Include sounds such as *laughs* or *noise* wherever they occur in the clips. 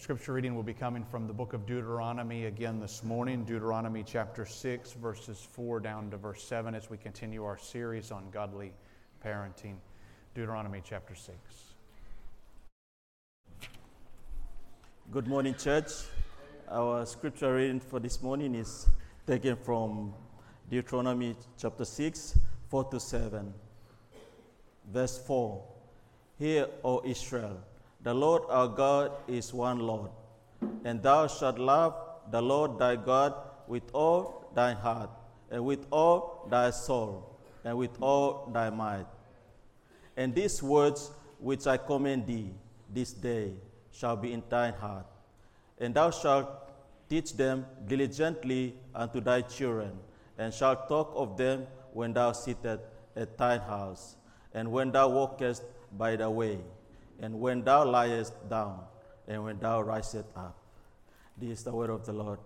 scripture reading will be coming from the book of Deuteronomy again this morning, Deuteronomy chapter 6, verses 4 down to verse 7, as we continue our series on godly parenting. Deuteronomy chapter 6. Good morning, church. Our scripture reading for this morning is taken from Deuteronomy chapter 6, 4 to 7. Verse 4 Hear, O Israel, the Lord our God is one Lord, and thou shalt love the Lord thy God with all thy heart, and with all thy soul, and with all thy might. And these words which I command thee this day shall be in thine heart, and thou shalt teach them diligently unto thy children, and shalt talk of them when thou sittest at thine house, and when thou walkest by the way, and when thou liest down, and when thou risest up. This is the word of the Lord.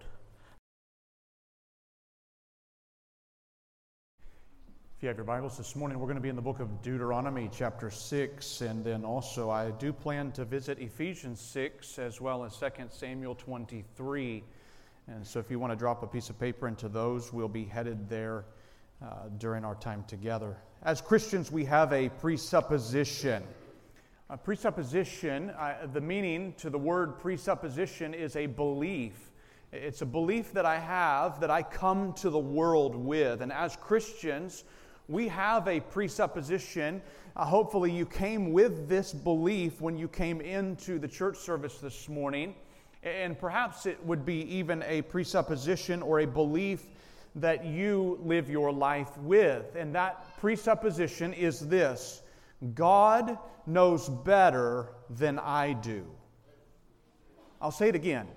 If you have your Bibles this morning, we're going to be in the book of Deuteronomy, chapter 6, and then also I do plan to visit Ephesians 6 as well as 2 Samuel 23. And so if you want to drop a piece of paper into those, we'll be headed there uh, during our time together. As Christians, we have a presupposition. A presupposition, uh, the meaning to the word presupposition is a belief. It's a belief that I have that I come to the world with. And as Christians, we have a presupposition. Uh, hopefully, you came with this belief when you came into the church service this morning. And perhaps it would be even a presupposition or a belief that you live your life with. And that presupposition is this God knows better than I do. I'll say it again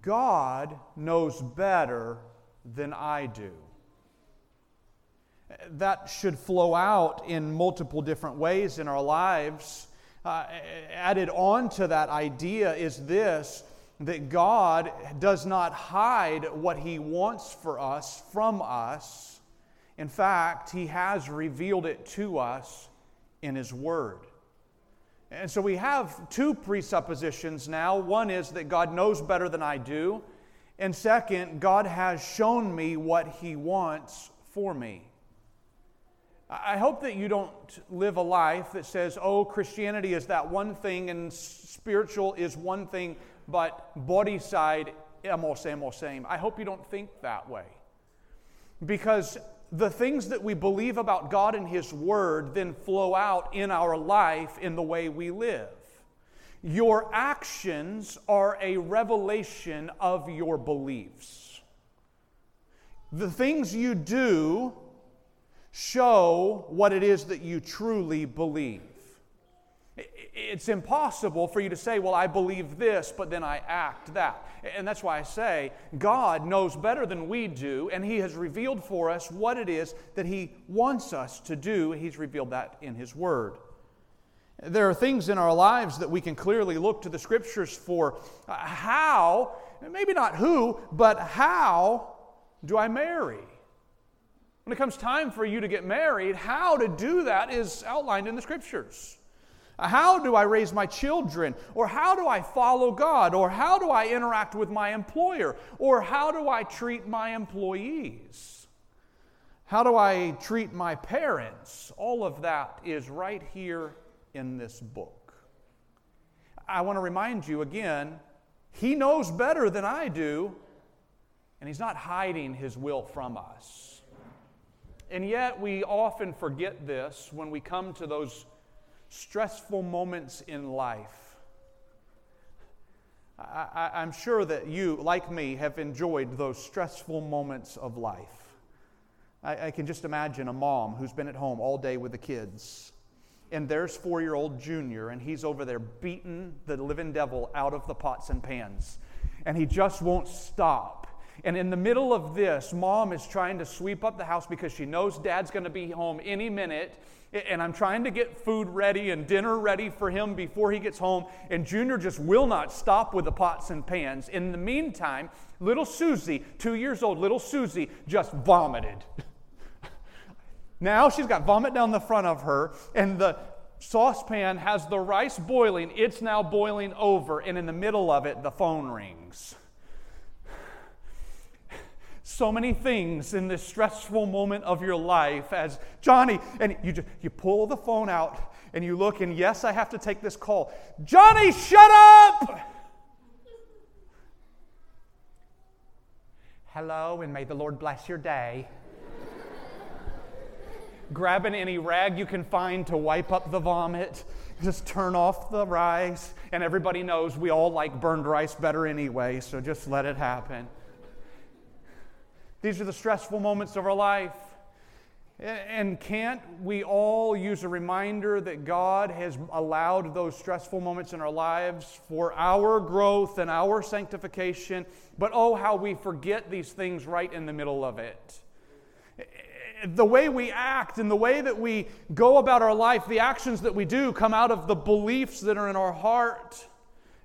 God knows better than I do that should flow out in multiple different ways in our lives. Uh, added on to that idea is this that God does not hide what He wants for us from us. In fact, He has revealed it to us in His Word. And so we have two presuppositions now. One is that God knows better than I do. And second, God has shown me what He wants for me. I hope that you don't live a life that says, oh, Christianity is that one thing and spiritual is one thing, but body side, emo same, same. I hope you don't think that way. Because the things that we believe about God and His Word then flow out in our life in the way we live. Your actions are a revelation of your beliefs. The things you do show what it is that you truly believe. It's impossible for you to say, Well, I believe this, but then I act that. And that's why I say God knows better than we do, and He has revealed for us what it is that He wants us to do. He's revealed that in His Word. There are things in our lives that we can clearly look to the Scriptures for. Uh, how, maybe not who, but how do I marry? When it comes time for you to get married, how to do that is outlined in the scriptures. How do I raise my children? Or how do I follow God? Or how do I interact with my employer? Or how do I treat my employees? How do I treat my parents? All of that is right here in this book. I want to remind you again, He knows better than I do, and He's not hiding His will from us. And yet, we often forget this when we come to those stressful moments in life. I, am sure that you, like me, have enjoyed those stressful moments of life. I, I can just imagine a mom who's been at home all day with the kids, and there's four year old Junior, and he's over there beating the living devil out of the pots and pans, and he just won't stop. And in the middle of this, mom is trying to sweep up the house because she knows dad's going to be home any minute. And I'm trying to get food ready and dinner ready for him before he gets home. And Junior just will not stop with the pots and pans. In the meantime, little Susie, two years old, little Susie, just vomited. *laughs* now she's got vomit down the front of her, and the saucepan has the rice boiling. It's now boiling over, and in the middle of it, the phone rings. So many things in this stressful moment of your life as Johnny, and you, just, you pull the phone out and you look, and yes, I have to take this call. Johnny, shut up! Hello, and may the Lord bless your day. Grabbing any rag you can find to wipe up the vomit. Just turn off the rice. And everybody knows we all like burned rice better anyway, so just let it happen. These are the stressful moments of our life. And can't we all use a reminder that God has allowed those stressful moments in our lives for our growth and our sanctification? But oh, how we forget these things right in the middle of it. The way we act and the way that we go about our life, the actions that we do come out of the beliefs that are in our heart.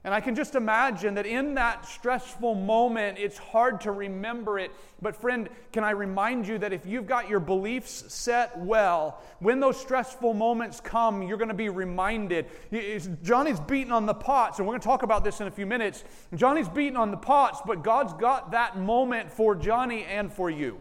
And I can just imagine that in that stressful moment, it's hard to remember it. But, friend, can I remind you that if you've got your beliefs set well, when those stressful moments come, you're going to be reminded. Johnny's beating on the pots, and we're going to talk about this in a few minutes. Johnny's beating on the pots, but God's got that moment for Johnny and for you.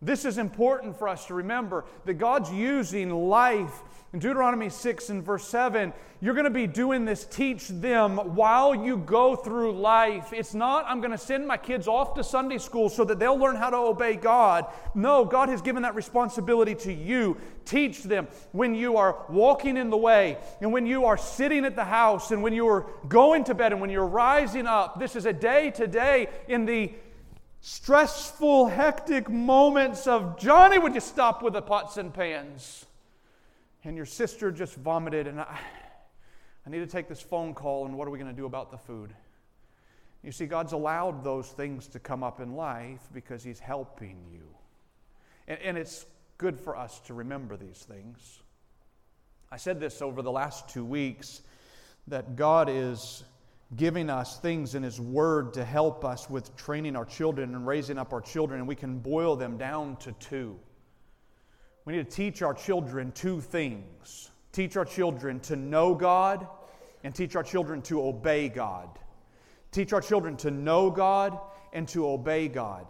This is important for us to remember that God's using life in Deuteronomy 6 and verse 7, you're going to be doing this, teach them while you go through life. It's not, I'm going to send my kids off to Sunday school so that they'll learn how to obey God. No, God has given that responsibility to you. Teach them when you are walking in the way, and when you are sitting at the house, and when you are going to bed, and when you're rising up. This is a day to day in the stressful, hectic moments of Johnny, would you stop with the pots and pans? And your sister just vomited, and I, I need to take this phone call, and what are we going to do about the food? You see, God's allowed those things to come up in life because He's helping you. And, and it's good for us to remember these things. I said this over the last two weeks that God is giving us things in His Word to help us with training our children and raising up our children, and we can boil them down to two. We need to teach our children two things teach our children to know God and teach our children to obey God. Teach our children to know God and to obey God.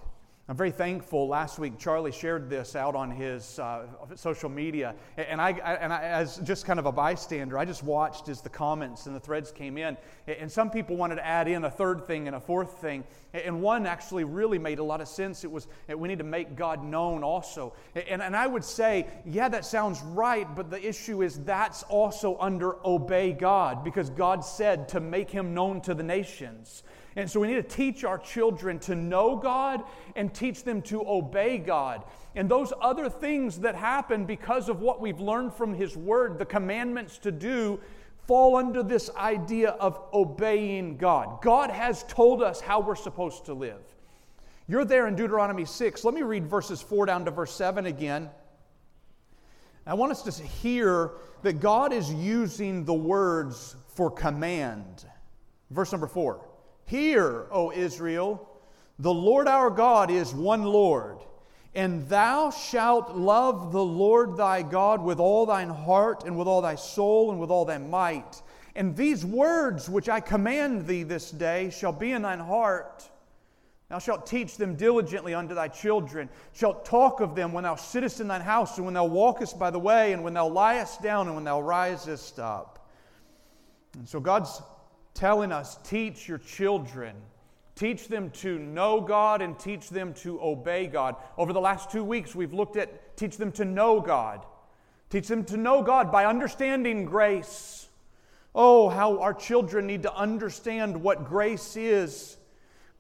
I'm very thankful. Last week, Charlie shared this out on his uh, social media, and I, and I, as just kind of a bystander, I just watched as the comments and the threads came in. And some people wanted to add in a third thing and a fourth thing, and one actually really made a lot of sense. It was we need to make God known also, and, and I would say, yeah, that sounds right, but the issue is that's also under obey God because God said to make Him known to the nations. And so we need to teach our children to know God and teach them to obey God. And those other things that happen because of what we've learned from His Word, the commandments to do, fall under this idea of obeying God. God has told us how we're supposed to live. You're there in Deuteronomy 6. Let me read verses 4 down to verse 7 again. I want us to hear that God is using the words for command. Verse number 4. Hear, O Israel, the Lord our God is one Lord, and thou shalt love the Lord thy God with all thine heart, and with all thy soul, and with all thy might. And these words which I command thee this day shall be in thine heart. Thou shalt teach them diligently unto thy children, shalt talk of them when thou sittest in thine house, and when thou walkest by the way, and when thou liest down, and when thou risest up. And so God's telling us teach your children. Teach them to know God and teach them to obey God. Over the last two weeks, we've looked at teach them to know God. Teach them to know God by understanding grace. Oh, how our children need to understand what grace is.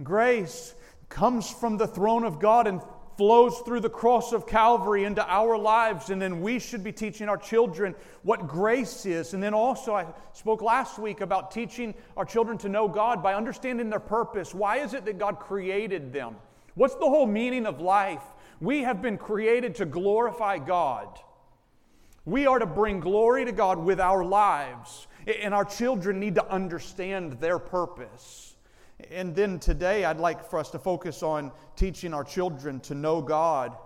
Grace comes from the throne of God and flows through the cross of Calvary into our lives. And then we should be teaching our children what grace is. And then also, I spoke last week about teaching our children to know God by understanding their purpose. Why is it that God created them? What's the whole meaning of life? We have been created to glorify God. We are to bring glory to God with our lives, and our children need to understand their purpose. And then today, I'd like for us to focus on teaching our children to know God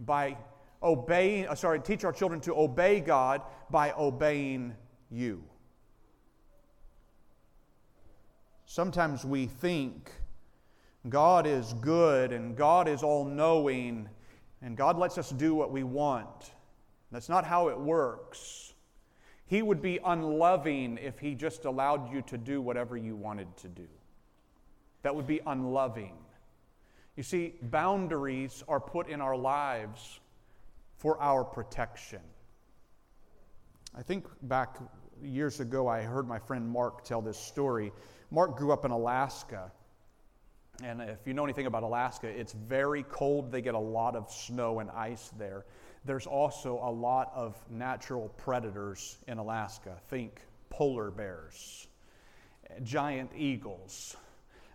by obeying, uh, sorry, teach our children to obey God by obeying you. Sometimes we think God is good and God is all knowing and God lets us do what we want. That's not how it works. He would be unloving if He just allowed you to do whatever you wanted to do. That would be unloving. You see, boundaries are put in our lives for our protection. I think back years ago, I heard my friend Mark tell this story. Mark grew up in Alaska. And if you know anything about Alaska, it's very cold. They get a lot of snow and ice there. There's also a lot of natural predators in Alaska. Think polar bears, giant eagles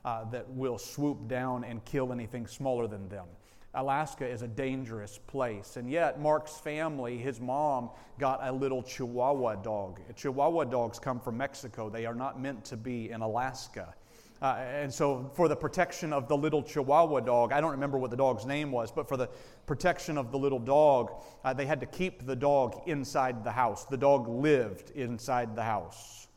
uh, that will swoop down and kill anything smaller than them. Alaska is a dangerous place. And yet, Mark's family, his mom, got a little Chihuahua dog. Chihuahua dogs come from Mexico, they are not meant to be in Alaska. Uh, and so, for the protection of the little Chihuahua dog, I don't remember what the dog's name was, but for the protection of the little dog, uh, they had to keep the dog inside the house. The dog lived inside the house.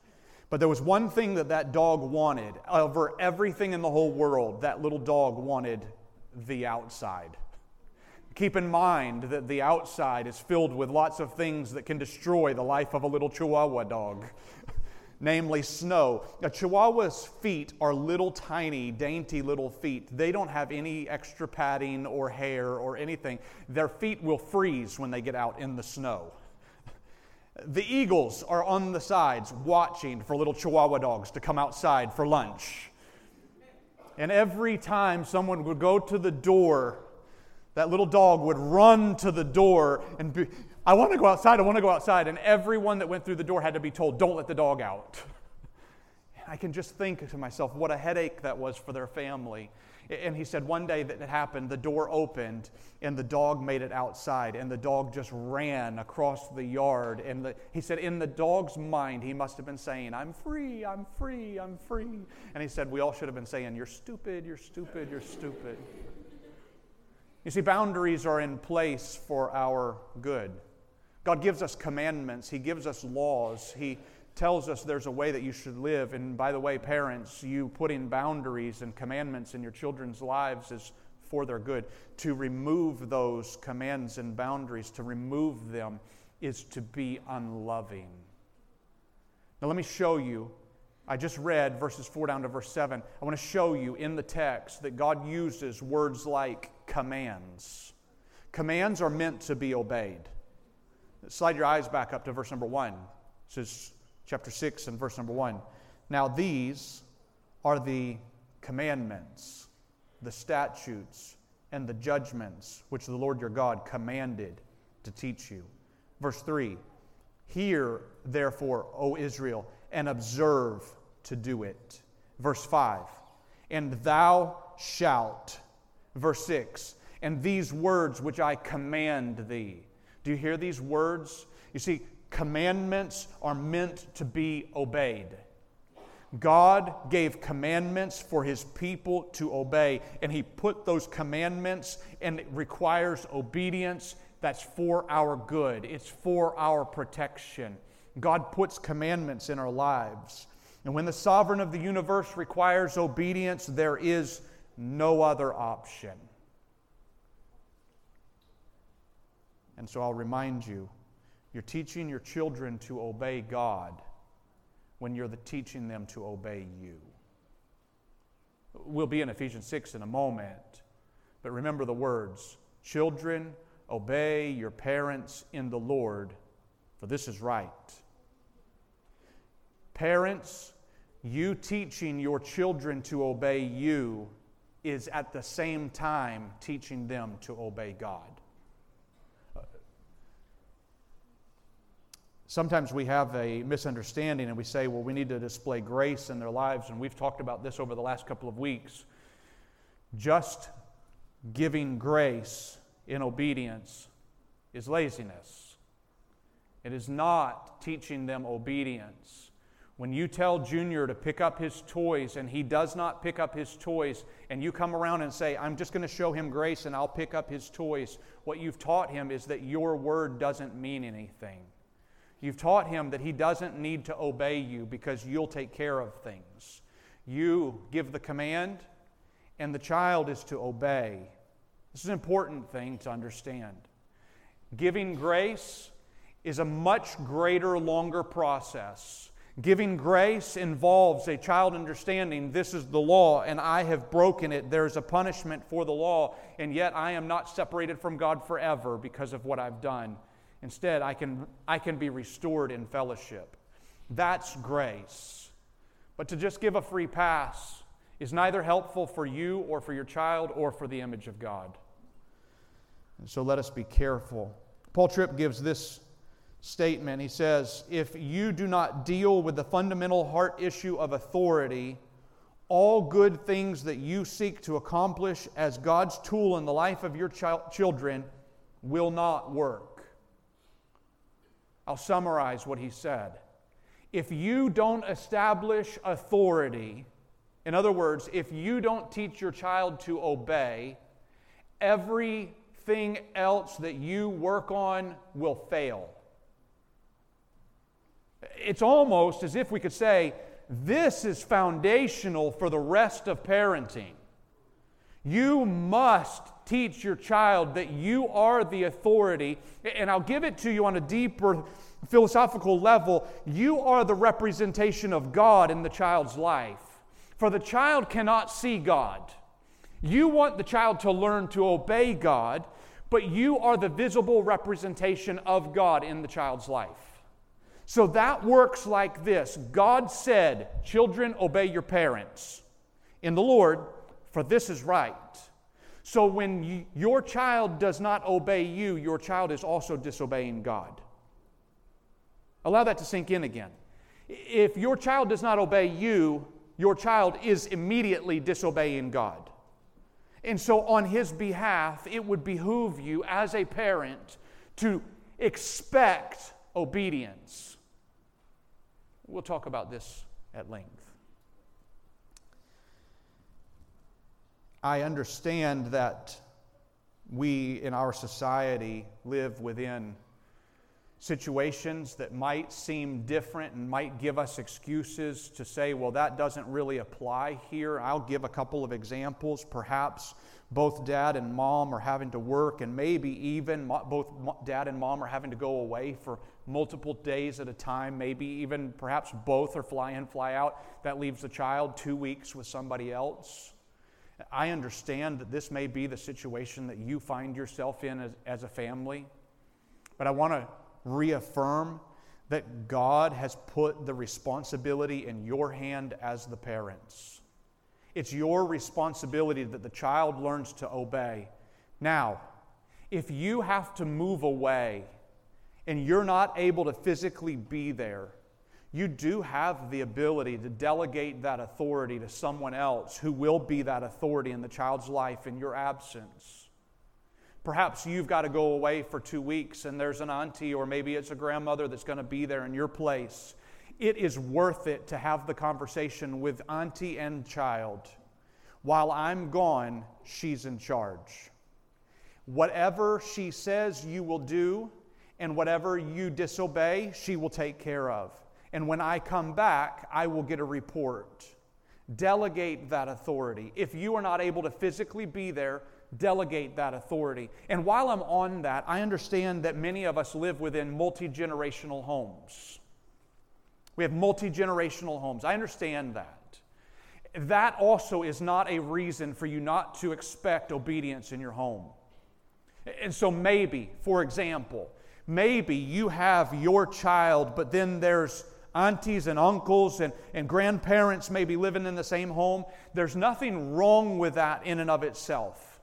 But there was one thing that that dog wanted over everything in the whole world that little dog wanted the outside. Keep in mind that the outside is filled with lots of things that can destroy the life of a little Chihuahua dog *laughs* namely snow. A Chihuahua's feet are little tiny, dainty little feet. They don't have any extra padding or hair or anything. Their feet will freeze when they get out in the snow. The eagles are on the sides watching for little Chihuahua dogs to come outside for lunch. And every time someone would go to the door, that little dog would run to the door and be, I want to go outside, I want to go outside. And everyone that went through the door had to be told, don't let the dog out. *laughs* I can just think to myself what a headache that was for their family. And he said one day that it happened, the door opened and the dog made it outside, and the dog just ran across the yard. And the, he said, in the dog's mind, he must have been saying, I'm free, I'm free, I'm free. And he said, we all should have been saying, You're stupid, you're stupid, you're stupid. You see, boundaries are in place for our good. God gives us commandments, He gives us laws, He tells us there's a way that you should live. And by the way, parents, you putting boundaries and commandments in your children's lives is for their good. To remove those commands and boundaries, to remove them, is to be unloving. Now, let me show you. I just read verses 4 down to verse 7. I want to show you in the text that God uses words like commands. Commands are meant to be obeyed. Slide your eyes back up to verse number 1. This is chapter 6 and verse number 1. Now, these are the commandments, the statutes, and the judgments which the Lord your God commanded to teach you. Verse 3 Hear, therefore, O Israel, and observe to do it. Verse 5 And thou shalt. Verse 6 And these words which I command thee do you hear these words? You see, commandments are meant to be obeyed. God gave commandments for his people to obey, and he put those commandments, and it requires obedience that's for our good, it's for our protection. God puts commandments in our lives. And when the sovereign of the universe requires obedience, there is no other option. And so I'll remind you you're teaching your children to obey God when you're the teaching them to obey you. We'll be in Ephesians 6 in a moment, but remember the words Children, obey your parents in the Lord, for this is right. Parents, you teaching your children to obey you is at the same time teaching them to obey God. Sometimes we have a misunderstanding and we say, well, we need to display grace in their lives, and we've talked about this over the last couple of weeks. Just giving grace in obedience is laziness. It is not teaching them obedience. When you tell Junior to pick up his toys and he does not pick up his toys, and you come around and say, I'm just going to show him grace and I'll pick up his toys, what you've taught him is that your word doesn't mean anything. You've taught him that he doesn't need to obey you because you'll take care of things. You give the command, and the child is to obey. This is an important thing to understand. Giving grace is a much greater, longer process. Giving grace involves a child understanding this is the law and I have broken it. There's a punishment for the law, and yet I am not separated from God forever because of what I've done. Instead, I can, I can be restored in fellowship. That's grace. But to just give a free pass is neither helpful for you or for your child or for the image of God. And so let us be careful. Paul Tripp gives this statement. He says, If you do not deal with the fundamental heart issue of authority, all good things that you seek to accomplish as God's tool in the life of your ch- children will not work. I'll summarize what he said. If you don't establish authority, in other words, if you don't teach your child to obey, everything else that you work on will fail. It's almost as if we could say, this is foundational for the rest of parenting. You must teach your child that you are the authority, and I'll give it to you on a deeper philosophical level. You are the representation of God in the child's life. For the child cannot see God. You want the child to learn to obey God, but you are the visible representation of God in the child's life. So that works like this God said, Children, obey your parents in the Lord, for this is right. So when you, your child does not obey you, your child is also disobeying God. Allow that to sink in again. If your child does not obey you, your child is immediately disobeying God. And so, on his behalf, it would behoove you as a parent to expect obedience. We'll talk about this at length. I understand that we in our society live within situations that might seem different and might give us excuses to say, well, that doesn't really apply here. I'll give a couple of examples. Perhaps both dad and mom are having to work, and maybe even both dad and mom are having to go away for multiple days at a time. Maybe even perhaps both are fly in, fly out. That leaves the child two weeks with somebody else. I understand that this may be the situation that you find yourself in as, as a family, but I want to reaffirm that God has put the responsibility in your hand as the parents. It's your responsibility that the child learns to obey. Now, if you have to move away and you're not able to physically be there, you do have the ability to delegate that authority to someone else who will be that authority in the child's life in your absence. Perhaps you've got to go away for two weeks and there's an auntie or maybe it's a grandmother that's going to be there in your place. It is worth it to have the conversation with auntie and child. While I'm gone, she's in charge. Whatever she says you will do, and whatever you disobey, she will take care of. And when I come back, I will get a report. Delegate that authority. If you are not able to physically be there, delegate that authority. And while I'm on that, I understand that many of us live within multi generational homes. We have multi generational homes. I understand that. That also is not a reason for you not to expect obedience in your home. And so, maybe, for example, maybe you have your child, but then there's aunties and uncles and, and grandparents maybe living in the same home. There's nothing wrong with that in and of itself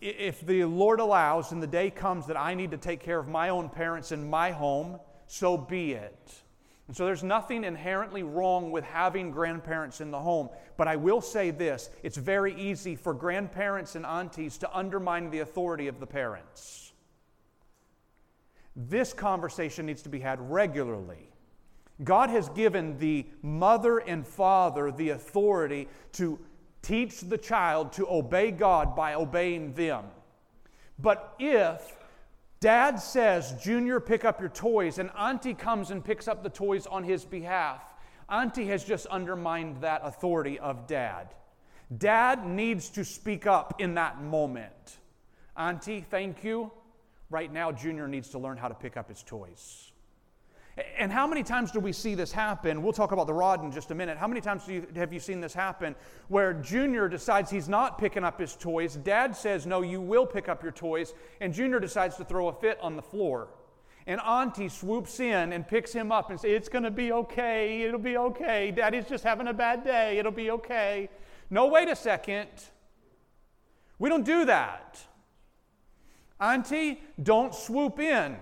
if the Lord allows and the day comes that I need to take care of my own parents in my home, so be it. And so there's nothing inherently wrong with having grandparents in the home. But I will say this it's very easy for grandparents and aunties to undermine the authority of the parents. This conversation needs to be had regularly. God has given the mother and father the authority to teach the child to obey God by obeying them. But if dad says, Junior, pick up your toys, and auntie comes and picks up the toys on his behalf, auntie has just undermined that authority of dad. Dad needs to speak up in that moment. Auntie, thank you. Right now, Junior needs to learn how to pick up his toys. And how many times do we see this happen? We'll talk about the rod in just a minute. How many times you, have you seen this happen where Junior decides he's not picking up his toys? Dad says, No, you will pick up your toys. And Junior decides to throw a fit on the floor. And Auntie swoops in and picks him up and says, It's going to be okay. It'll be okay. Daddy's just having a bad day. It'll be okay. No, wait a second. We don't do that. Auntie, don't swoop in.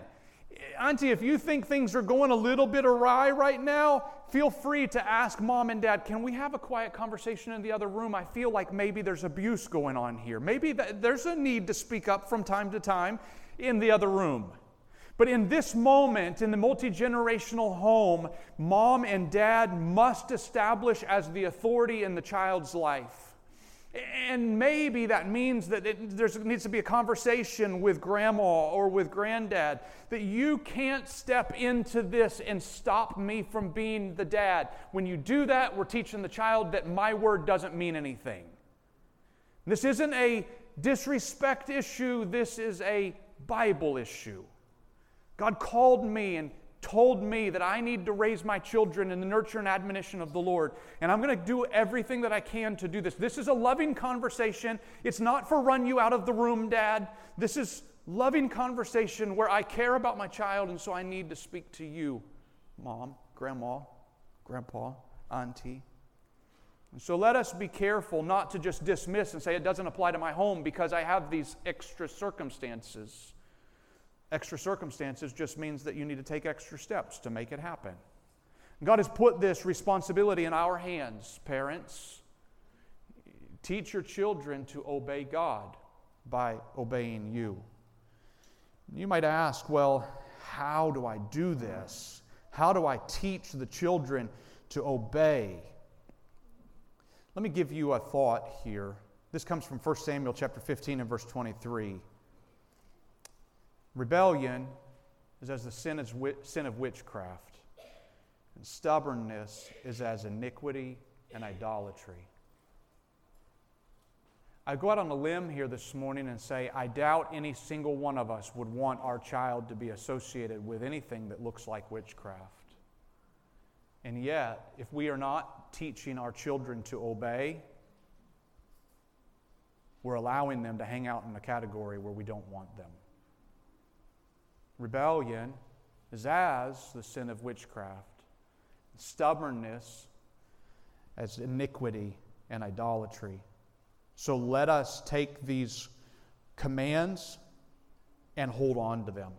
Auntie, if you think things are going a little bit awry right now, feel free to ask mom and dad, can we have a quiet conversation in the other room? I feel like maybe there's abuse going on here. Maybe there's a need to speak up from time to time in the other room. But in this moment, in the multi generational home, mom and dad must establish as the authority in the child's life. And maybe that means that there needs to be a conversation with grandma or with granddad that you can't step into this and stop me from being the dad. When you do that, we're teaching the child that my word doesn't mean anything. This isn't a disrespect issue, this is a Bible issue. God called me and told me that I need to raise my children in the nurture and admonition of the Lord. And I'm going to do everything that I can to do this. This is a loving conversation. It's not for run you out of the room, Dad. This is loving conversation where I care about my child, and so I need to speak to you, Mom, Grandma, Grandpa, Auntie. And so let us be careful not to just dismiss and say it doesn't apply to my home because I have these extra circumstances. Extra circumstances just means that you need to take extra steps to make it happen. God has put this responsibility in our hands, parents. Teach your children to obey God by obeying you. You might ask, well, how do I do this? How do I teach the children to obey? Let me give you a thought here. This comes from 1 Samuel chapter 15 and verse 23. Rebellion is as the sin, sin of witchcraft, and stubbornness is as iniquity and idolatry. I go out on a limb here this morning and say, I doubt any single one of us would want our child to be associated with anything that looks like witchcraft. And yet, if we are not teaching our children to obey, we're allowing them to hang out in a category where we don't want them. Rebellion is as the sin of witchcraft, stubbornness as iniquity and idolatry. So let us take these commands and hold on to them.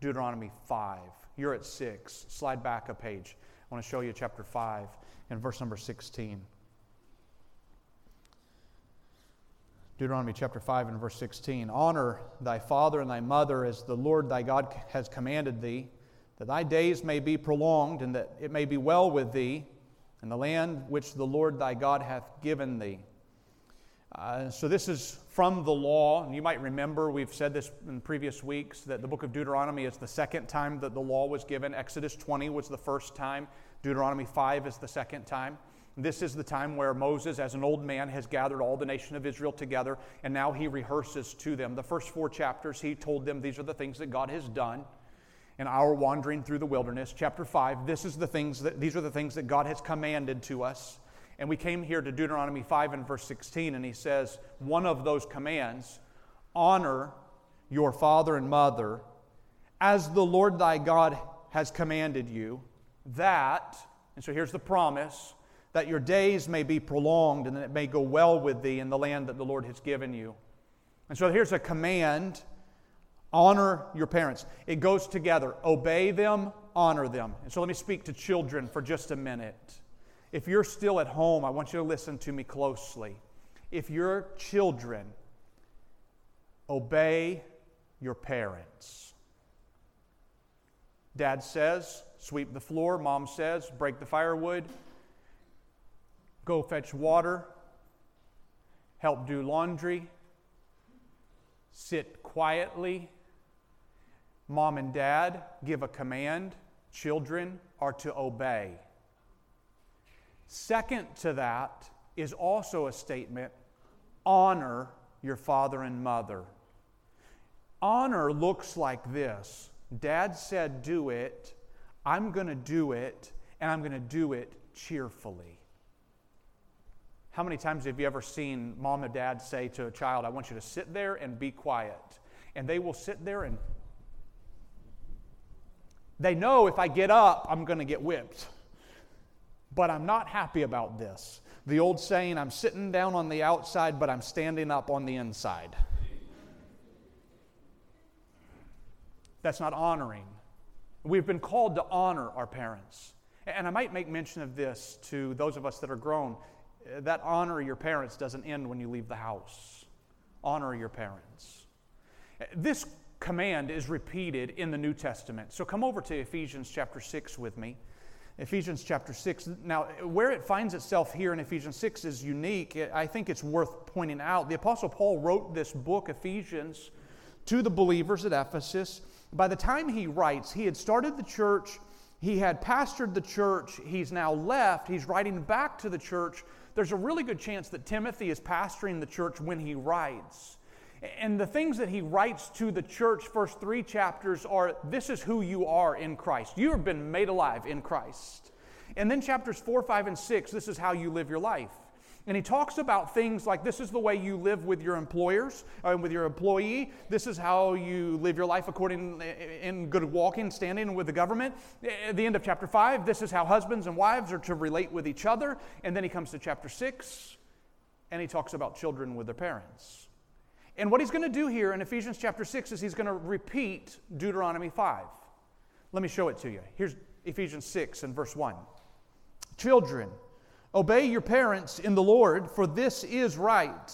Deuteronomy 5. You're at 6. Slide back a page. I want to show you chapter 5 and verse number 16. Deuteronomy chapter 5 and verse 16 Honor thy father and thy mother as the Lord thy God has commanded thee, that thy days may be prolonged and that it may be well with thee in the land which the Lord thy God hath given thee. Uh, so, this is from the law. And you might remember, we've said this in previous weeks, that the book of Deuteronomy is the second time that the law was given. Exodus 20 was the first time, Deuteronomy 5 is the second time. This is the time where Moses, as an old man, has gathered all the nation of Israel together, and now he rehearses to them. The first four chapters, he told them these are the things that God has done in our wandering through the wilderness. Chapter 5, this is the things that, these are the things that God has commanded to us. And we came here to Deuteronomy 5 and verse 16, and he says, one of those commands, honor your father and mother as the Lord thy God has commanded you, that, and so here's the promise that your days may be prolonged and that it may go well with thee in the land that the Lord has given you. And so here's a command honor your parents. It goes together obey them, honor them. And so let me speak to children for just a minute. If you're still at home, I want you to listen to me closely. If your children obey your parents, Dad says, sweep the floor. Mom says, break the firewood. Go fetch water. Help do laundry. Sit quietly. Mom and dad give a command. Children are to obey. Second to that is also a statement honor your father and mother. Honor looks like this Dad said, do it. I'm going to do it, and I'm going to do it cheerfully. How many times have you ever seen mom and dad say to a child, I want you to sit there and be quiet? And they will sit there and they know if I get up, I'm going to get whipped. But I'm not happy about this. The old saying, I'm sitting down on the outside, but I'm standing up on the inside. That's not honoring. We've been called to honor our parents. And I might make mention of this to those of us that are grown. That honor your parents doesn't end when you leave the house. Honor your parents. This command is repeated in the New Testament. So come over to Ephesians chapter 6 with me. Ephesians chapter 6. Now, where it finds itself here in Ephesians 6 is unique. I think it's worth pointing out. The Apostle Paul wrote this book, Ephesians, to the believers at Ephesus by the time he writes, he had started the church, he had pastored the church, he's now left, he's writing back to the church. There's a really good chance that Timothy is pastoring the church when he writes. And the things that he writes to the church, first three chapters, are this is who you are in Christ. You have been made alive in Christ. And then chapters four, five, and six, this is how you live your life. And he talks about things like this is the way you live with your employers and uh, with your employee. This is how you live your life according in good walking, standing with the government. At the end of chapter 5, this is how husbands and wives are to relate with each other. And then he comes to chapter 6 and he talks about children with their parents. And what he's going to do here in Ephesians chapter 6 is he's going to repeat Deuteronomy 5. Let me show it to you. Here's Ephesians 6 and verse 1. Children, Obey your parents in the Lord, for this is right.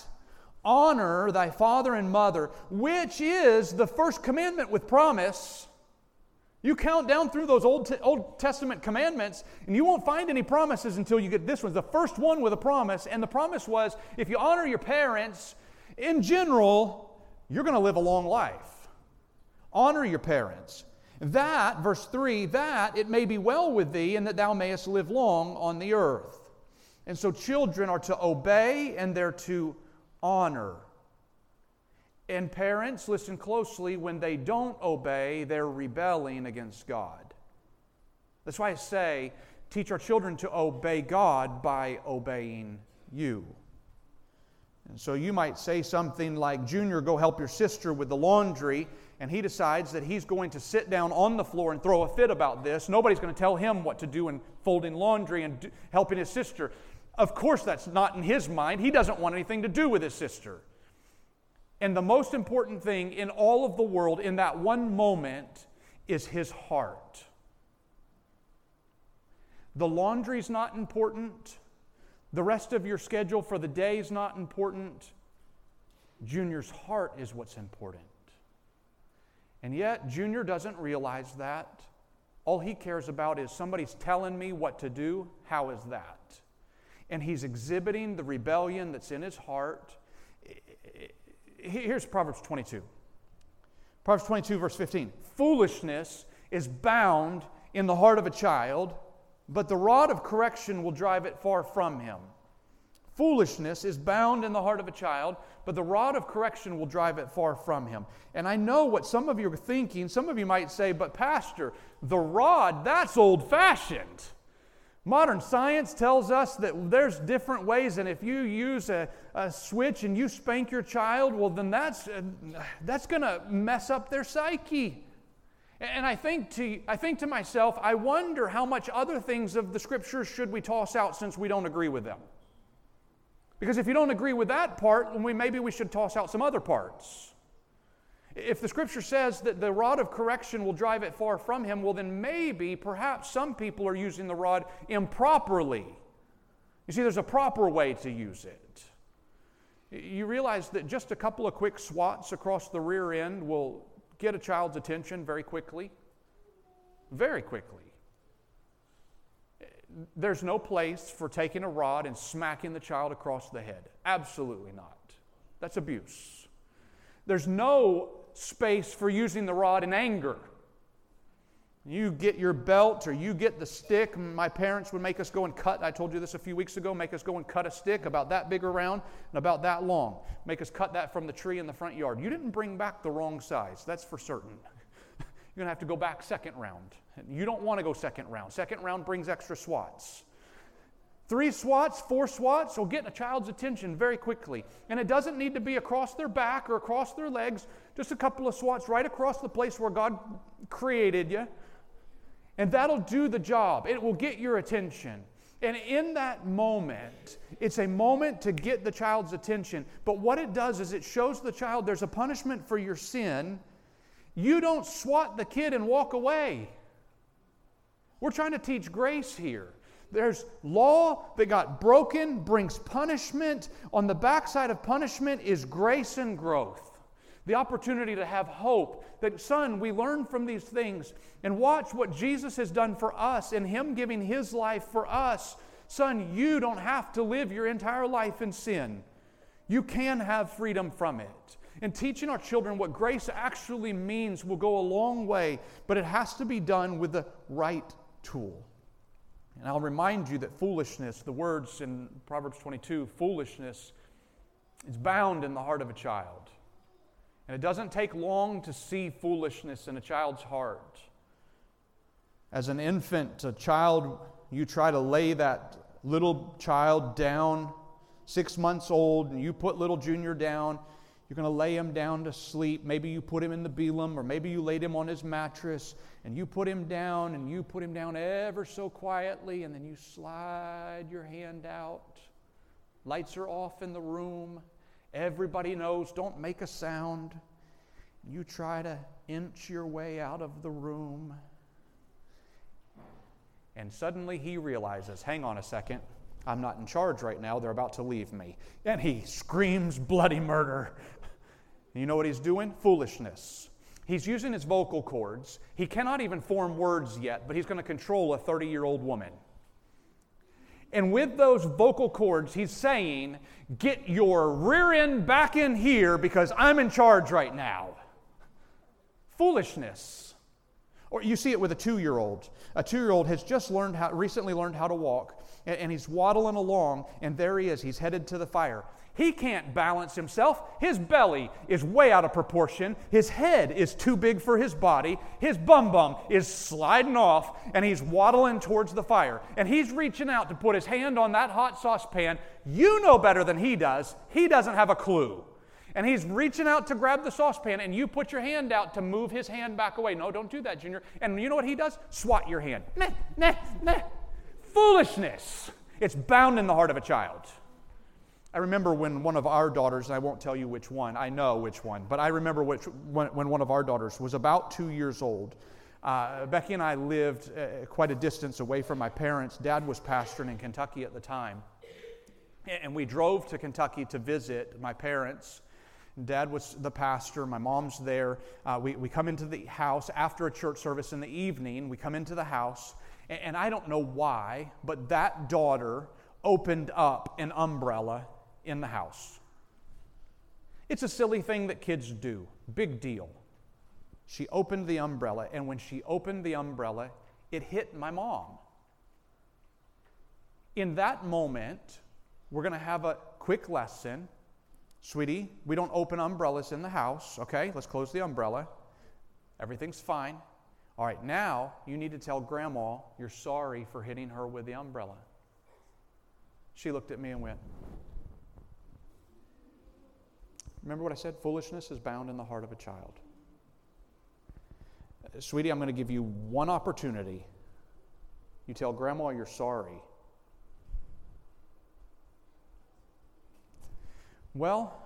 Honor thy father and mother, which is the first commandment with promise. You count down through those Old, Old Testament commandments, and you won't find any promises until you get this one. The first one with a promise, and the promise was if you honor your parents, in general, you're going to live a long life. Honor your parents. That, verse 3, that it may be well with thee, and that thou mayest live long on the earth. And so children are to obey and they're to honor. And parents, listen closely, when they don't obey, they're rebelling against God. That's why I say, teach our children to obey God by obeying you. And so you might say something like, Junior, go help your sister with the laundry. And he decides that he's going to sit down on the floor and throw a fit about this. Nobody's going to tell him what to do in folding laundry and helping his sister. Of course, that's not in his mind. He doesn't want anything to do with his sister. And the most important thing in all of the world in that one moment is his heart. The laundry's not important. The rest of your schedule for the day is not important. Junior's heart is what's important. And yet, Junior doesn't realize that. All he cares about is somebody's telling me what to do. How is that? And he's exhibiting the rebellion that's in his heart. Here's Proverbs 22. Proverbs 22, verse 15. Foolishness is bound in the heart of a child, but the rod of correction will drive it far from him. Foolishness is bound in the heart of a child, but the rod of correction will drive it far from him. And I know what some of you are thinking. Some of you might say, but Pastor, the rod, that's old fashioned. Modern science tells us that there's different ways, and if you use a, a switch and you spank your child, well, then that's, uh, that's going to mess up their psyche. And I think, to, I think to myself, I wonder how much other things of the scriptures should we toss out since we don't agree with them. Because if you don't agree with that part, then we, maybe we should toss out some other parts. If the scripture says that the rod of correction will drive it far from him, well, then maybe, perhaps some people are using the rod improperly. You see, there's a proper way to use it. You realize that just a couple of quick swats across the rear end will get a child's attention very quickly. very quickly. There's no place for taking a rod and smacking the child across the head. Absolutely not. That's abuse. There's no space for using the rod in anger. You get your belt or you get the stick. My parents would make us go and cut. I told you this a few weeks ago. Make us go and cut a stick about that big around and about that long. Make us cut that from the tree in the front yard. You didn't bring back the wrong size, that's for certain. *laughs* You're going to have to go back second round. You don't want to go second round. Second round brings extra swats. Three swats, four swats will get a child's attention very quickly. And it doesn't need to be across their back or across their legs, just a couple of swats right across the place where God created you. And that'll do the job. It will get your attention. And in that moment, it's a moment to get the child's attention. But what it does is it shows the child there's a punishment for your sin. You don't swat the kid and walk away. We're trying to teach grace here. There's law that got broken, brings punishment. On the backside of punishment is grace and growth. The opportunity to have hope. That, son, we learn from these things and watch what Jesus has done for us and Him giving His life for us. Son, you don't have to live your entire life in sin. You can have freedom from it. And teaching our children what grace actually means will go a long way, but it has to be done with the right tool. And I'll remind you that foolishness, the words in Proverbs 22, foolishness is bound in the heart of a child. And it doesn't take long to see foolishness in a child's heart. As an infant, a child, you try to lay that little child down, six months old, and you put little Junior down. You're going to lay him down to sleep. Maybe you put him in the belum, or maybe you laid him on his mattress, and you put him down, and you put him down ever so quietly, and then you slide your hand out. Lights are off in the room. Everybody knows, don't make a sound. You try to inch your way out of the room. And suddenly he realizes, hang on a second, I'm not in charge right now. They're about to leave me. And he screams bloody murder. You know what he's doing? Foolishness. He's using his vocal cords. He cannot even form words yet, but he's going to control a 30 year old woman. And with those vocal cords, he's saying, Get your rear end back in here because I'm in charge right now. Foolishness. Or you see it with a two year old. A two year old has just learned how, recently learned how to walk, and, and he's waddling along, and there he is. He's headed to the fire. He can't balance himself. His belly is way out of proportion. His head is too big for his body. His bum bum is sliding off, and he's waddling towards the fire. And he's reaching out to put his hand on that hot saucepan. You know better than he does. He doesn't have a clue. And he's reaching out to grab the saucepan, and you put your hand out to move his hand back away. No, don't do that, Junior. And you know what he does? Swat your hand. Meh, meh, meh. Foolishness. It's bound in the heart of a child. I remember when one of our daughters, and I won't tell you which one, I know which one, but I remember which, when, when one of our daughters was about two years old. Uh, Becky and I lived uh, quite a distance away from my parents. Dad was pastoring in Kentucky at the time. And we drove to Kentucky to visit my parents. Dad was the pastor, my mom's there. Uh, we, we come into the house after a church service in the evening. We come into the house, and, and I don't know why, but that daughter opened up an umbrella in the house. It's a silly thing that kids do, big deal. She opened the umbrella, and when she opened the umbrella, it hit my mom. In that moment, we're going to have a quick lesson. Sweetie, we don't open umbrellas in the house, okay? Let's close the umbrella. Everything's fine. All right, now you need to tell grandma you're sorry for hitting her with the umbrella. She looked at me and went, Remember what I said? Foolishness is bound in the heart of a child. Sweetie, I'm going to give you one opportunity. You tell grandma you're sorry. Well,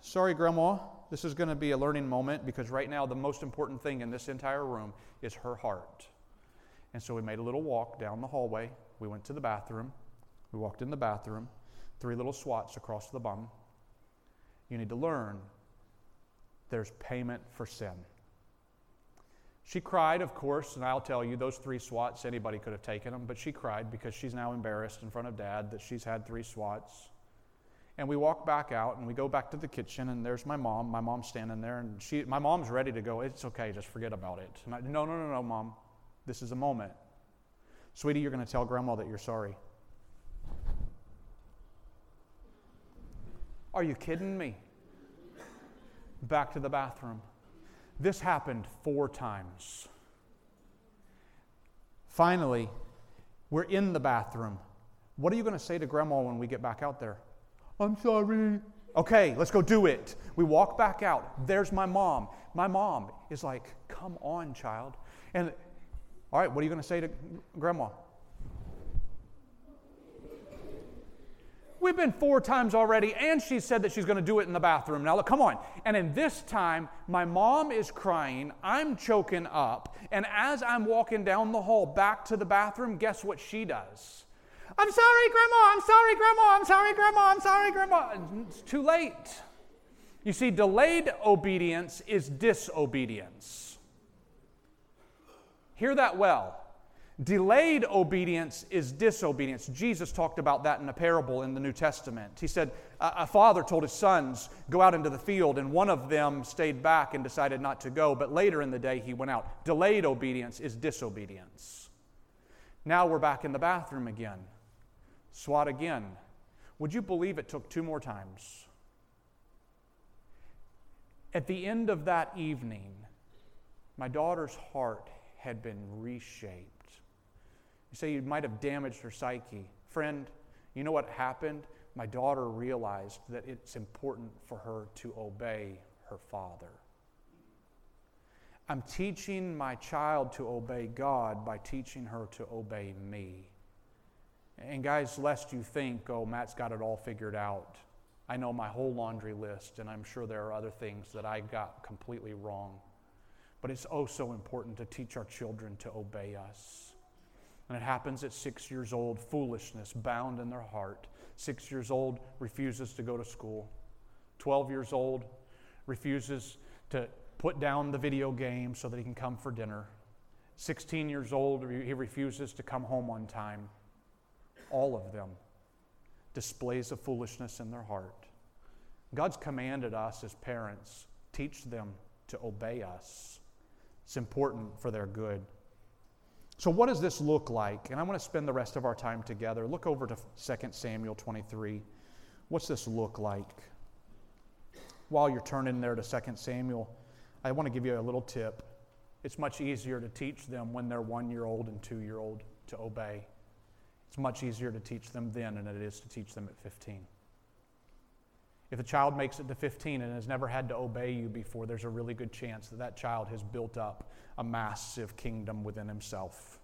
sorry, grandma. This is going to be a learning moment because right now the most important thing in this entire room is her heart. And so we made a little walk down the hallway. We went to the bathroom. We walked in the bathroom, three little swats across the bum. You need to learn there's payment for sin. She cried, of course, and I'll tell you, those three swats, anybody could have taken them, but she cried because she's now embarrassed in front of dad that she's had three swats. And we walk back out and we go back to the kitchen, and there's my mom. My mom's standing there, and she, my mom's ready to go. It's okay, just forget about it. And I, no, no, no, no, mom. This is a moment. Sweetie, you're going to tell grandma that you're sorry. Are you kidding me? Back to the bathroom. This happened four times. Finally, we're in the bathroom. What are you going to say to grandma when we get back out there? I'm sorry. Okay, let's go do it. We walk back out. There's my mom. My mom is like, Come on, child. And, all right, what are you going to say to grandma? We've been four times already, and she said that she's going to do it in the bathroom. Now, look, come on. And in this time, my mom is crying, I'm choking up, and as I'm walking down the hall back to the bathroom, guess what she does? I'm sorry, Grandma, I'm sorry, Grandma, I'm sorry, Grandma, I'm sorry, Grandma. It's too late. You see, delayed obedience is disobedience. Hear that well. Delayed obedience is disobedience. Jesus talked about that in a parable in the New Testament. He said, A father told his sons, Go out into the field, and one of them stayed back and decided not to go, but later in the day he went out. Delayed obedience is disobedience. Now we're back in the bathroom again. Swat again. Would you believe it took two more times? At the end of that evening, my daughter's heart had been reshaped. You say you might have damaged her psyche. Friend, you know what happened? My daughter realized that it's important for her to obey her father. I'm teaching my child to obey God by teaching her to obey me. And guys, lest you think, oh, Matt's got it all figured out. I know my whole laundry list, and I'm sure there are other things that I got completely wrong. But it's oh so important to teach our children to obey us. And it happens at six years old, foolishness bound in their heart. Six years old refuses to go to school. 12 years old refuses to put down the video game so that he can come for dinner. 16 years old, he refuses to come home on time. All of them displays of foolishness in their heart. God's commanded us as parents teach them to obey us. It's important for their good. So, what does this look like? And I want to spend the rest of our time together. Look over to 2 Samuel 23. What's this look like? While you're turning there to 2 Samuel, I want to give you a little tip. It's much easier to teach them when they're one year old and two year old to obey. It's much easier to teach them then than it is to teach them at 15. If a child makes it to 15 and has never had to obey you before, there's a really good chance that that child has built up a massive kingdom within himself.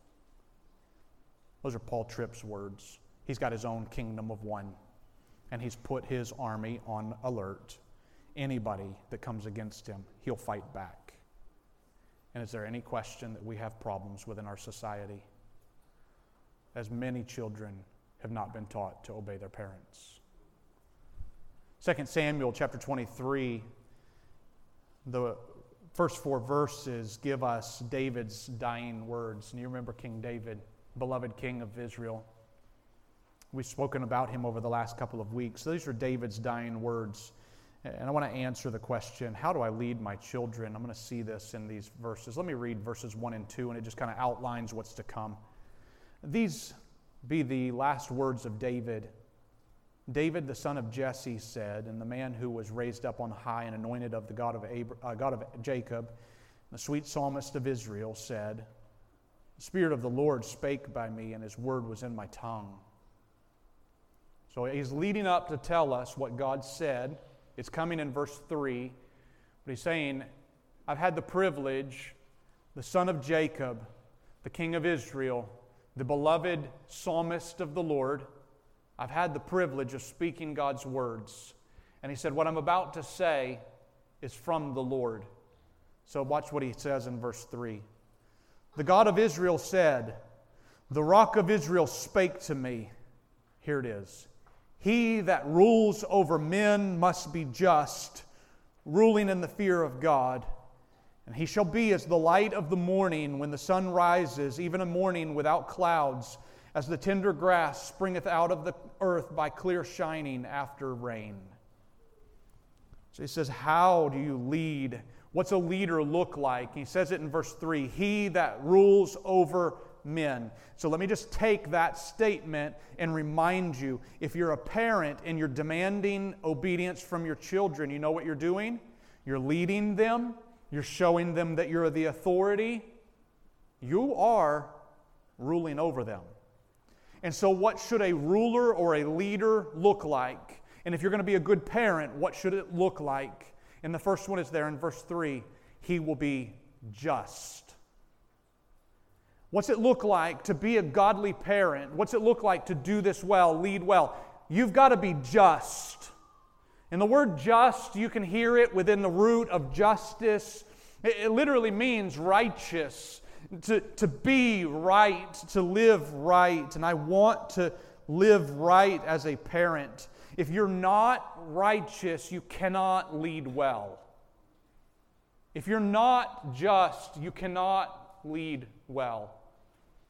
Those are Paul Tripp's words. He's got his own kingdom of one, and he's put his army on alert. Anybody that comes against him, he'll fight back. And is there any question that we have problems within our society? As many children have not been taught to obey their parents. 2 Samuel chapter 23, the first four verses give us David's dying words. And you remember King David, beloved king of Israel. We've spoken about him over the last couple of weeks. These are David's dying words. And I want to answer the question how do I lead my children? I'm going to see this in these verses. Let me read verses 1 and 2, and it just kind of outlines what's to come. These be the last words of David. David, the son of Jesse, said, and the man who was raised up on high and anointed of the God of, uh, God of Jacob, the sweet psalmist of Israel, said, The Spirit of the Lord spake by me, and his word was in my tongue. So he's leading up to tell us what God said. It's coming in verse 3. But he's saying, I've had the privilege, the son of Jacob, the king of Israel, the beloved psalmist of the Lord, I've had the privilege of speaking God's words. And he said, What I'm about to say is from the Lord. So watch what he says in verse 3. The God of Israel said, The rock of Israel spake to me. Here it is. He that rules over men must be just, ruling in the fear of God. And he shall be as the light of the morning when the sun rises, even a morning without clouds, as the tender grass springeth out of the earth by clear shining after rain. So he says, How do you lead? What's a leader look like? He says it in verse 3 He that rules over men. So let me just take that statement and remind you if you're a parent and you're demanding obedience from your children, you know what you're doing? You're leading them, you're showing them that you're the authority. You are ruling over them. And so, what should a ruler or a leader look like? And if you're going to be a good parent, what should it look like? And the first one is there in verse 3 He will be just. What's it look like to be a godly parent? What's it look like to do this well, lead well? You've got to be just. And the word just, you can hear it within the root of justice. It, it literally means righteous, to, to be right, to live right. And I want to live right as a parent. If you're not righteous, you cannot lead well. If you're not just, you cannot lead well.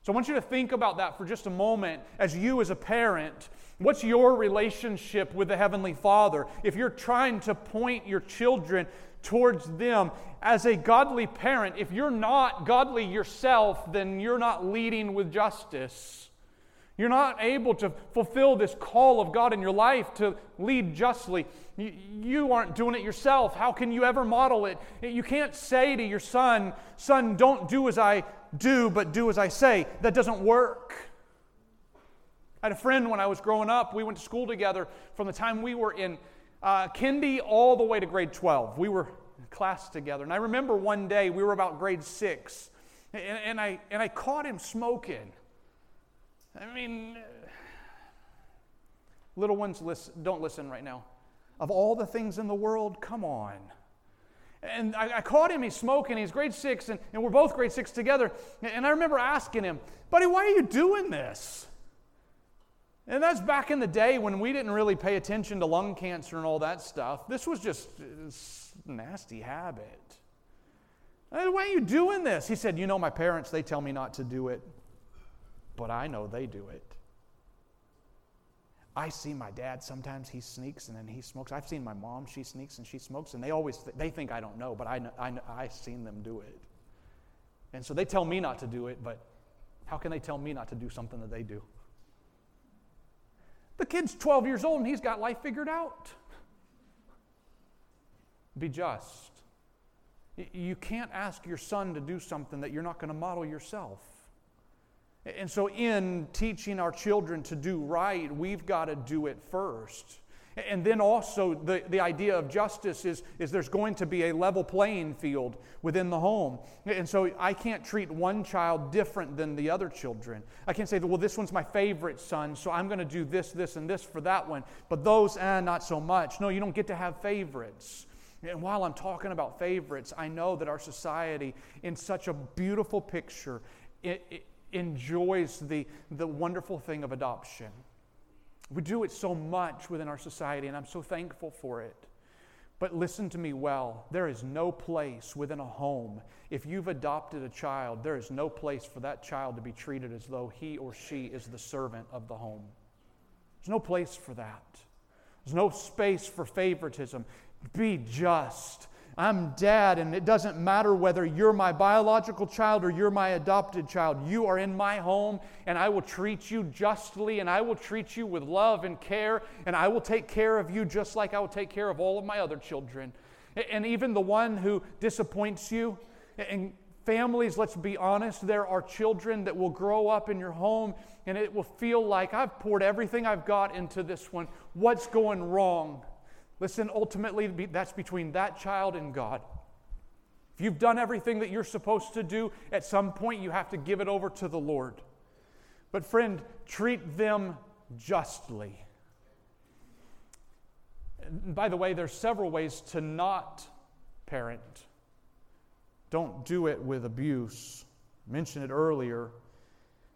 So I want you to think about that for just a moment as you, as a parent, what's your relationship with the Heavenly Father? If you're trying to point your children towards them as a godly parent, if you're not godly yourself, then you're not leading with justice. You're not able to fulfill this call of God in your life to lead justly. You aren't doing it yourself. How can you ever model it? You can't say to your son, Son, don't do as I do, but do as I say. That doesn't work. I had a friend when I was growing up. We went to school together from the time we were in uh, kindy all the way to grade 12. We were in class together. And I remember one day we were about grade six, and, and I, and I caught him smoking. I mean, uh, little ones, listen, don't listen right now. Of all the things in the world, come on. And I, I, caught him, he's smoking, he's grade six, and, and we're both grade six together. And I remember asking him, Buddy, why are you doing this? And that's back in the day when we didn't really pay attention to lung cancer and all that stuff. This was just uh, a nasty habit. Why are you doing this? He said, You know, my parents, they tell me not to do it, but I know they do it. I see my dad sometimes he sneaks and then he smokes. I've seen my mom she sneaks and she smokes and they always th- they think I don't know, but I know, I know, I've seen them do it. And so they tell me not to do it, but how can they tell me not to do something that they do? The kid's 12 years old and he's got life figured out. Be just. You can't ask your son to do something that you're not going to model yourself. And so, in teaching our children to do right, we've got to do it first. And then also, the, the idea of justice is, is there's going to be a level playing field within the home. And so, I can't treat one child different than the other children. I can't say, well, this one's my favorite son, so I'm going to do this, this, and this for that one. But those, eh, not so much. No, you don't get to have favorites. And while I'm talking about favorites, I know that our society, in such a beautiful picture, it, it, enjoys the, the wonderful thing of adoption. We do it so much within our society, and I'm so thankful for it. But listen to me well. There is no place within a home, if you've adopted a child, there is no place for that child to be treated as though he or she is the servant of the home. There's no place for that. There's no space for favoritism. Be just. I'm dad, and it doesn't matter whether you're my biological child or you're my adopted child. You are in my home, and I will treat you justly, and I will treat you with love and care, and I will take care of you just like I will take care of all of my other children. And even the one who disappoints you, and families, let's be honest, there are children that will grow up in your home, and it will feel like I've poured everything I've got into this one. What's going wrong? Listen, ultimately, that's between that child and God. If you've done everything that you're supposed to do, at some point you have to give it over to the Lord. But, friend, treat them justly. And by the way, there's several ways to not parent. Don't do it with abuse. I mentioned it earlier.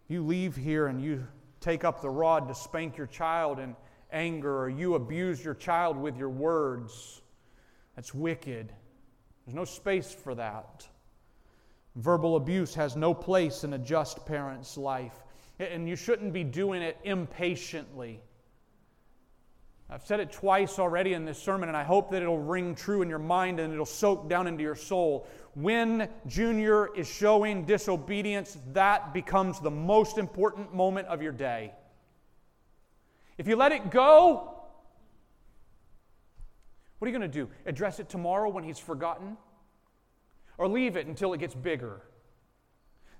You leave here and you take up the rod to spank your child and anger or you abuse your child with your words. That's wicked. There's no space for that. Verbal abuse has no place in a just parent's life, and you shouldn't be doing it impatiently. I've said it twice already in this sermon, and I hope that it'll ring true in your mind and it'll soak down into your soul. When Junior is showing disobedience, that becomes the most important moment of your day. If you let it go, what are you going to do? Address it tomorrow when he's forgotten? Or leave it until it gets bigger?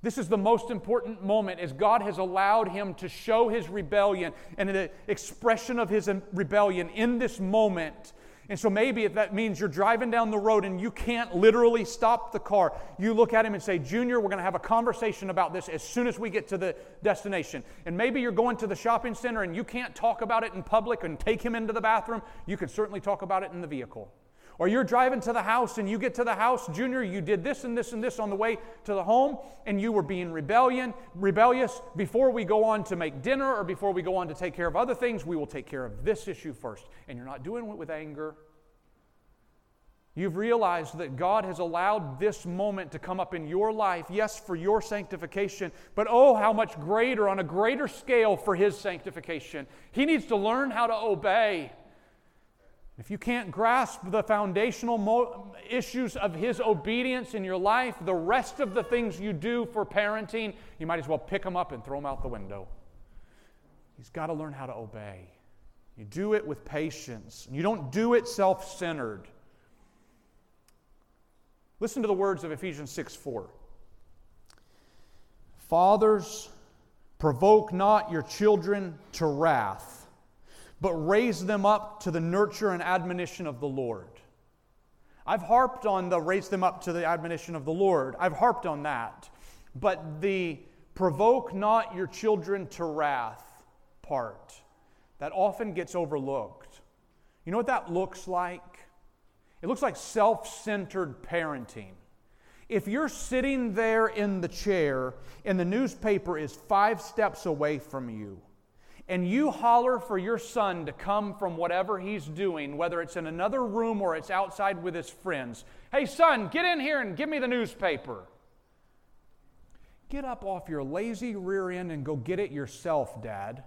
This is the most important moment as God has allowed him to show his rebellion and the expression of his rebellion in this moment. And so maybe if that means you're driving down the road and you can't literally stop the car, you look at him and say, Junior, we're going to have a conversation about this as soon as we get to the destination. And maybe you're going to the shopping center and you can't talk about it in public and take him into the bathroom. You can certainly talk about it in the vehicle. Or you're driving to the house and you get to the house, Junior, you did this and this and this on the way to the home, and you were being rebellion, rebellious. Before we go on to make dinner or before we go on to take care of other things, we will take care of this issue first. And you're not doing it with anger. You've realized that God has allowed this moment to come up in your life, yes, for your sanctification, but oh, how much greater, on a greater scale, for His sanctification. He needs to learn how to obey. If you can't grasp the foundational mo- issues of His obedience in your life, the rest of the things you do for parenting, you might as well pick them up and throw them out the window. He's got to learn how to obey. You do it with patience, you don't do it self centered. Listen to the words of Ephesians 6 4. Fathers, provoke not your children to wrath but raise them up to the nurture and admonition of the Lord. I've harped on the raise them up to the admonition of the Lord. I've harped on that. But the provoke not your children to wrath part, that often gets overlooked. You know what that looks like? It looks like self centered parenting. If you're sitting there in the chair and the newspaper is five steps away from you, and you holler for your son to come from whatever he's doing, whether it's in another room or it's outside with his friends, hey, son, get in here and give me the newspaper. Get up off your lazy rear end and go get it yourself, Dad.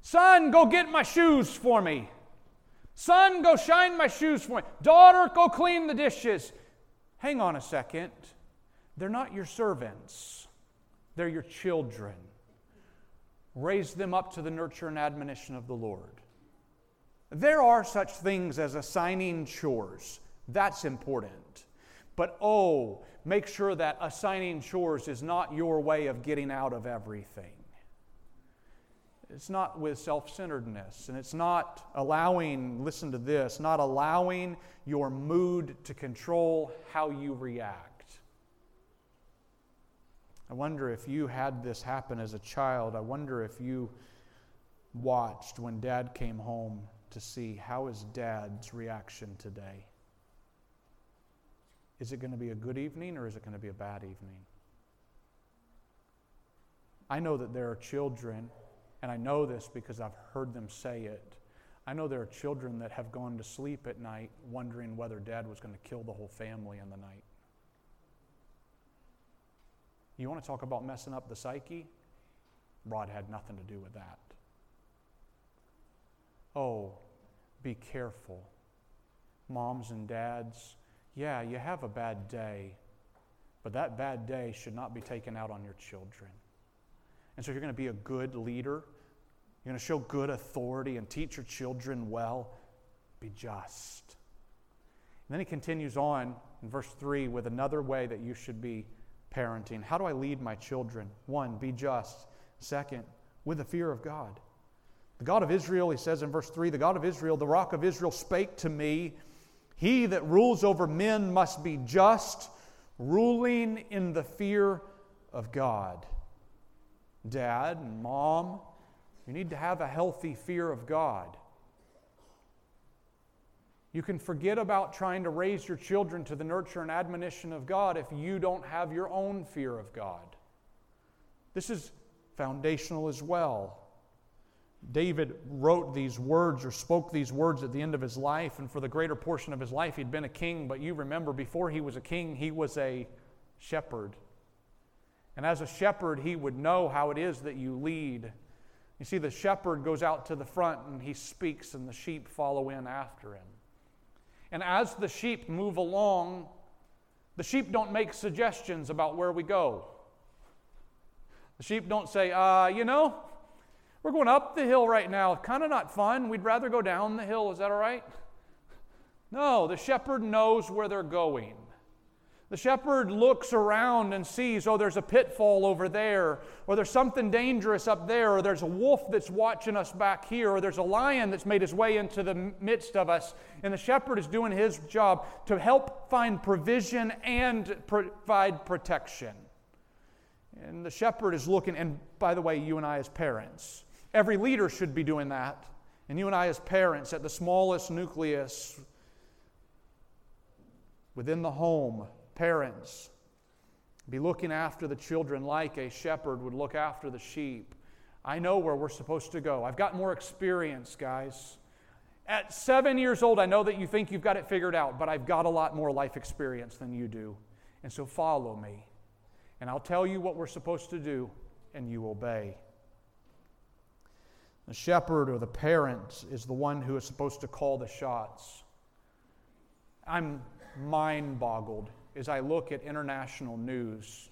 Son, go get my shoes for me. Son, go shine my shoes for me. Daughter, go clean the dishes. Hang on a second. They're not your servants, they're your children. Raise them up to the nurture and admonition of the Lord. There are such things as assigning chores. That's important. But oh, make sure that assigning chores is not your way of getting out of everything. It's not with self centeredness, and it's not allowing, listen to this, not allowing your mood to control how you react. I wonder if you had this happen as a child. I wonder if you watched when dad came home to see how is dad's reaction today. Is it going to be a good evening or is it going to be a bad evening? I know that there are children, and I know this because I've heard them say it. I know there are children that have gone to sleep at night wondering whether dad was going to kill the whole family in the night. You want to talk about messing up the psyche? Rod had nothing to do with that. Oh, be careful. Moms and dads, yeah, you have a bad day, but that bad day should not be taken out on your children. And so, if you're going to be a good leader, you're going to show good authority and teach your children well, be just. And then he continues on in verse 3 with another way that you should be parenting. How do I lead my children? One, be just. Second, with the fear of God. The God of Israel, he says in verse 3 the God of Israel, the rock of Israel, spake to me, He that rules over men must be just, ruling in the fear of God. Dad and mom, you need to have a healthy fear of God. You can forget about trying to raise your children to the nurture and admonition of God if you don't have your own fear of God. This is foundational as well. David wrote these words or spoke these words at the end of his life, and for the greater portion of his life, he'd been a king. But you remember, before he was a king, he was a shepherd. And as a shepherd, he would know how it is that you lead. You see, the shepherd goes out to the front and he speaks, and the sheep follow in after him. And as the sheep move along, the sheep don't make suggestions about where we go. The sheep don't say, uh, you know, we're going up the hill right now. Kind of not fun. We'd rather go down the hill. Is that all right? No, the shepherd knows where they're going. The shepherd looks around and sees, oh, there's a pitfall over there, or there's something dangerous up there, or there's a wolf that's watching us back here, or there's a lion that's made his way into the midst of us. And the shepherd is doing his job to help find provision and provide protection. And the shepherd is looking, and by the way, you and I as parents, every leader should be doing that. And you and I as parents, at the smallest nucleus within the home, Parents, be looking after the children like a shepherd would look after the sheep. I know where we're supposed to go. I've got more experience, guys. At seven years old, I know that you think you've got it figured out, but I've got a lot more life experience than you do. And so follow me. And I'll tell you what we're supposed to do, and you obey. The shepherd or the parent is the one who is supposed to call the shots. I'm mind boggled as I look at international news.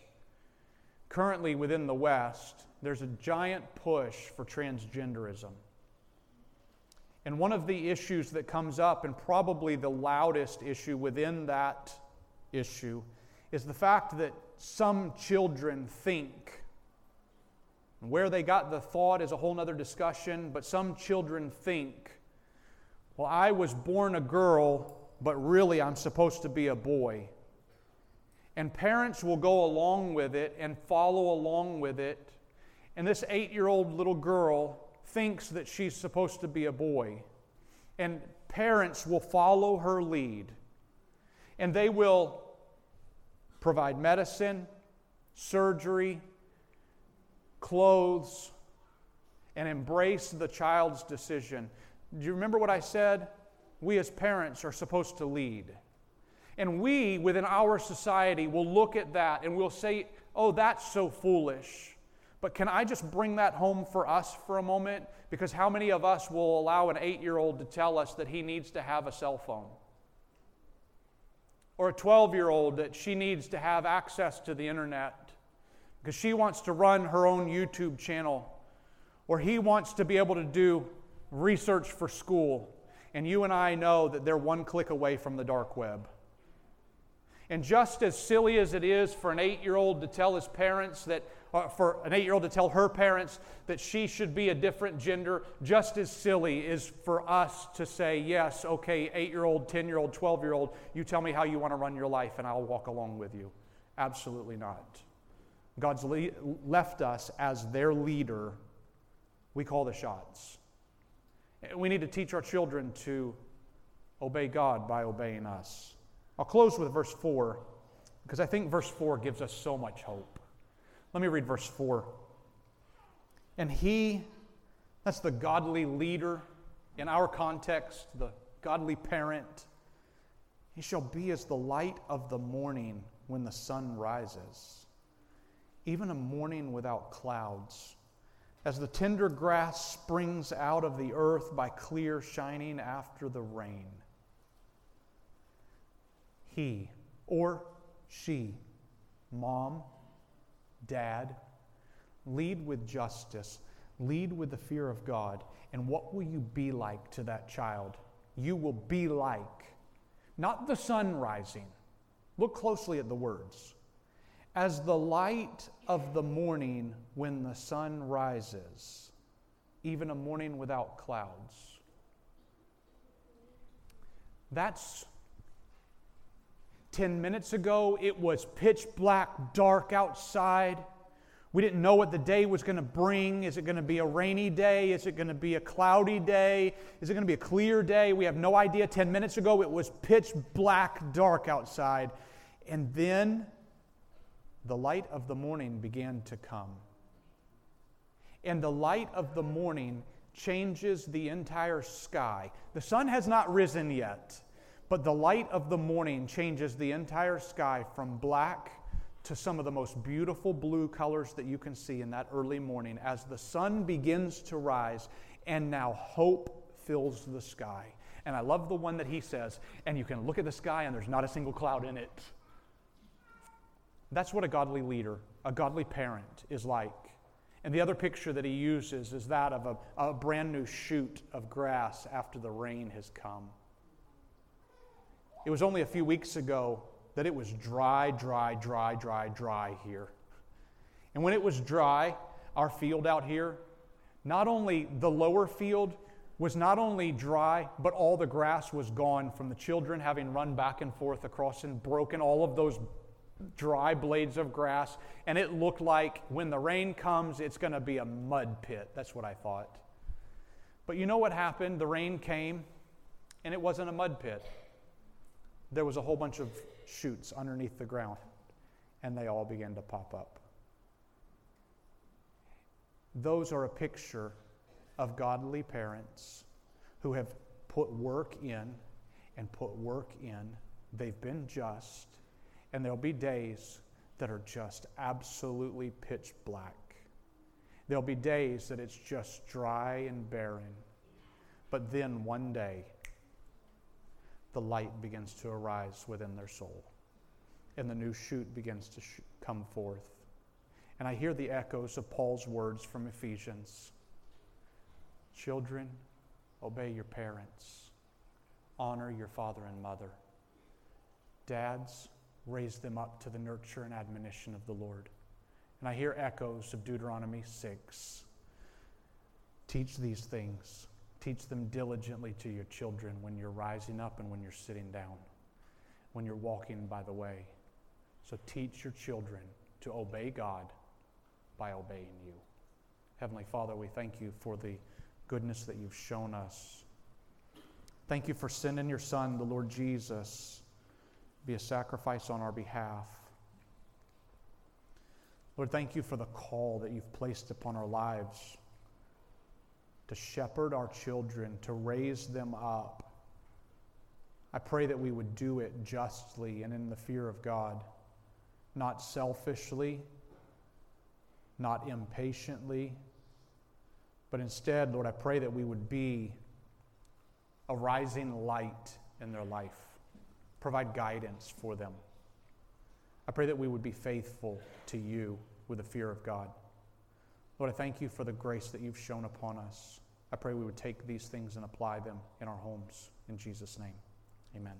Currently, within the West, there's a giant push for transgenderism. And one of the issues that comes up, and probably the loudest issue within that issue, is the fact that some children think. Where they got the thought is a whole other discussion, but some children think, well, I was born a girl, but really I'm supposed to be a boy. And parents will go along with it and follow along with it. And this eight year old little girl thinks that she's supposed to be a boy. And parents will follow her lead. And they will provide medicine, surgery, clothes, and embrace the child's decision. Do you remember what I said? We as parents are supposed to lead. And we, within our society, will look at that and we'll say, oh, that's so foolish. But can I just bring that home for us for a moment? Because how many of us will allow an eight year old to tell us that he needs to have a cell phone? Or a 12 year old that she needs to have access to the internet because she wants to run her own YouTube channel, or he wants to be able to do research for school. And you and I know that they're one click away from the dark web. And just as silly as it is for an eight year old to tell his parents that, uh, for an eight year old to tell her parents that she should be a different gender, just as silly is for us to say, yes, okay, eight year old, 10 year old, 12 year old, you tell me how you want to run your life and I'll walk along with you. Absolutely not. God's le- left us as their leader. We call the shots. We need to teach our children to obey God by obeying us. I'll close with verse 4 because I think verse 4 gives us so much hope. Let me read verse 4. And he, that's the godly leader in our context, the godly parent, he shall be as the light of the morning when the sun rises, even a morning without clouds. As the tender grass springs out of the earth by clear shining after the rain he or she, mom, dad, lead with justice, lead with the fear of God. And what will you be like to that child? You will be like, not the sun rising. Look closely at the words. As the light of the morning when the sun rises, even a morning without clouds. That's 10 minutes ago, it was pitch black, dark outside. We didn't know what the day was going to bring. Is it going to be a rainy day? Is it going to be a cloudy day? Is it going to be a clear day? We have no idea. 10 minutes ago, it was pitch black, dark outside. And then the light of the morning began to come. And the light of the morning changes the entire sky. The sun has not risen yet, but the light of the morning changes the entire sky from black to some of the most beautiful blue colors that you can see in that early morning as the sun begins to rise and now hope fills the sky. And I love the one that he says, and you can look at the sky and there's not a single cloud in it. That's what a godly leader, a godly parent is like. And the other picture that he uses is that of a, a brand new shoot of grass after the rain has come. It was only a few weeks ago that it was dry, dry, dry, dry, dry here. And when it was dry, our field out here, not only the lower field was not only dry, but all the grass was gone from the children having run back and forth across and broken all of those dry blades of grass. And it looked like when the rain comes, it's going to be a mud pit. That's what I thought. But you know what happened? The rain came, and it wasn't a mud pit. There was a whole bunch of shoots underneath the ground, and they all began to pop up. Those are a picture of godly parents who have put work in and put work in. They've been just, and there'll be days that are just absolutely pitch black. There'll be days that it's just dry and barren. But then one day, the light begins to arise within their soul, and the new shoot begins to sh- come forth. And I hear the echoes of Paul's words from Ephesians Children, obey your parents, honor your father and mother. Dads, raise them up to the nurture and admonition of the Lord. And I hear echoes of Deuteronomy 6. Teach these things Teach them diligently to your children when you're rising up and when you're sitting down, when you're walking by the way. So teach your children to obey God by obeying you. Heavenly Father, we thank you for the goodness that you've shown us. Thank you for sending your Son, the Lord Jesus, be a sacrifice on our behalf. Lord, thank you for the call that you've placed upon our lives to shepherd our children, to raise them up. I pray that we would do it justly and in the fear of God, not selfishly, not impatiently, but instead, Lord, I pray that we would be a rising light in their life, provide guidance for them. I pray that we would be faithful to you with the fear of God. Lord, I thank you for the grace that you've shown upon us. I pray we would take these things and apply them in our homes. In Jesus' name, amen.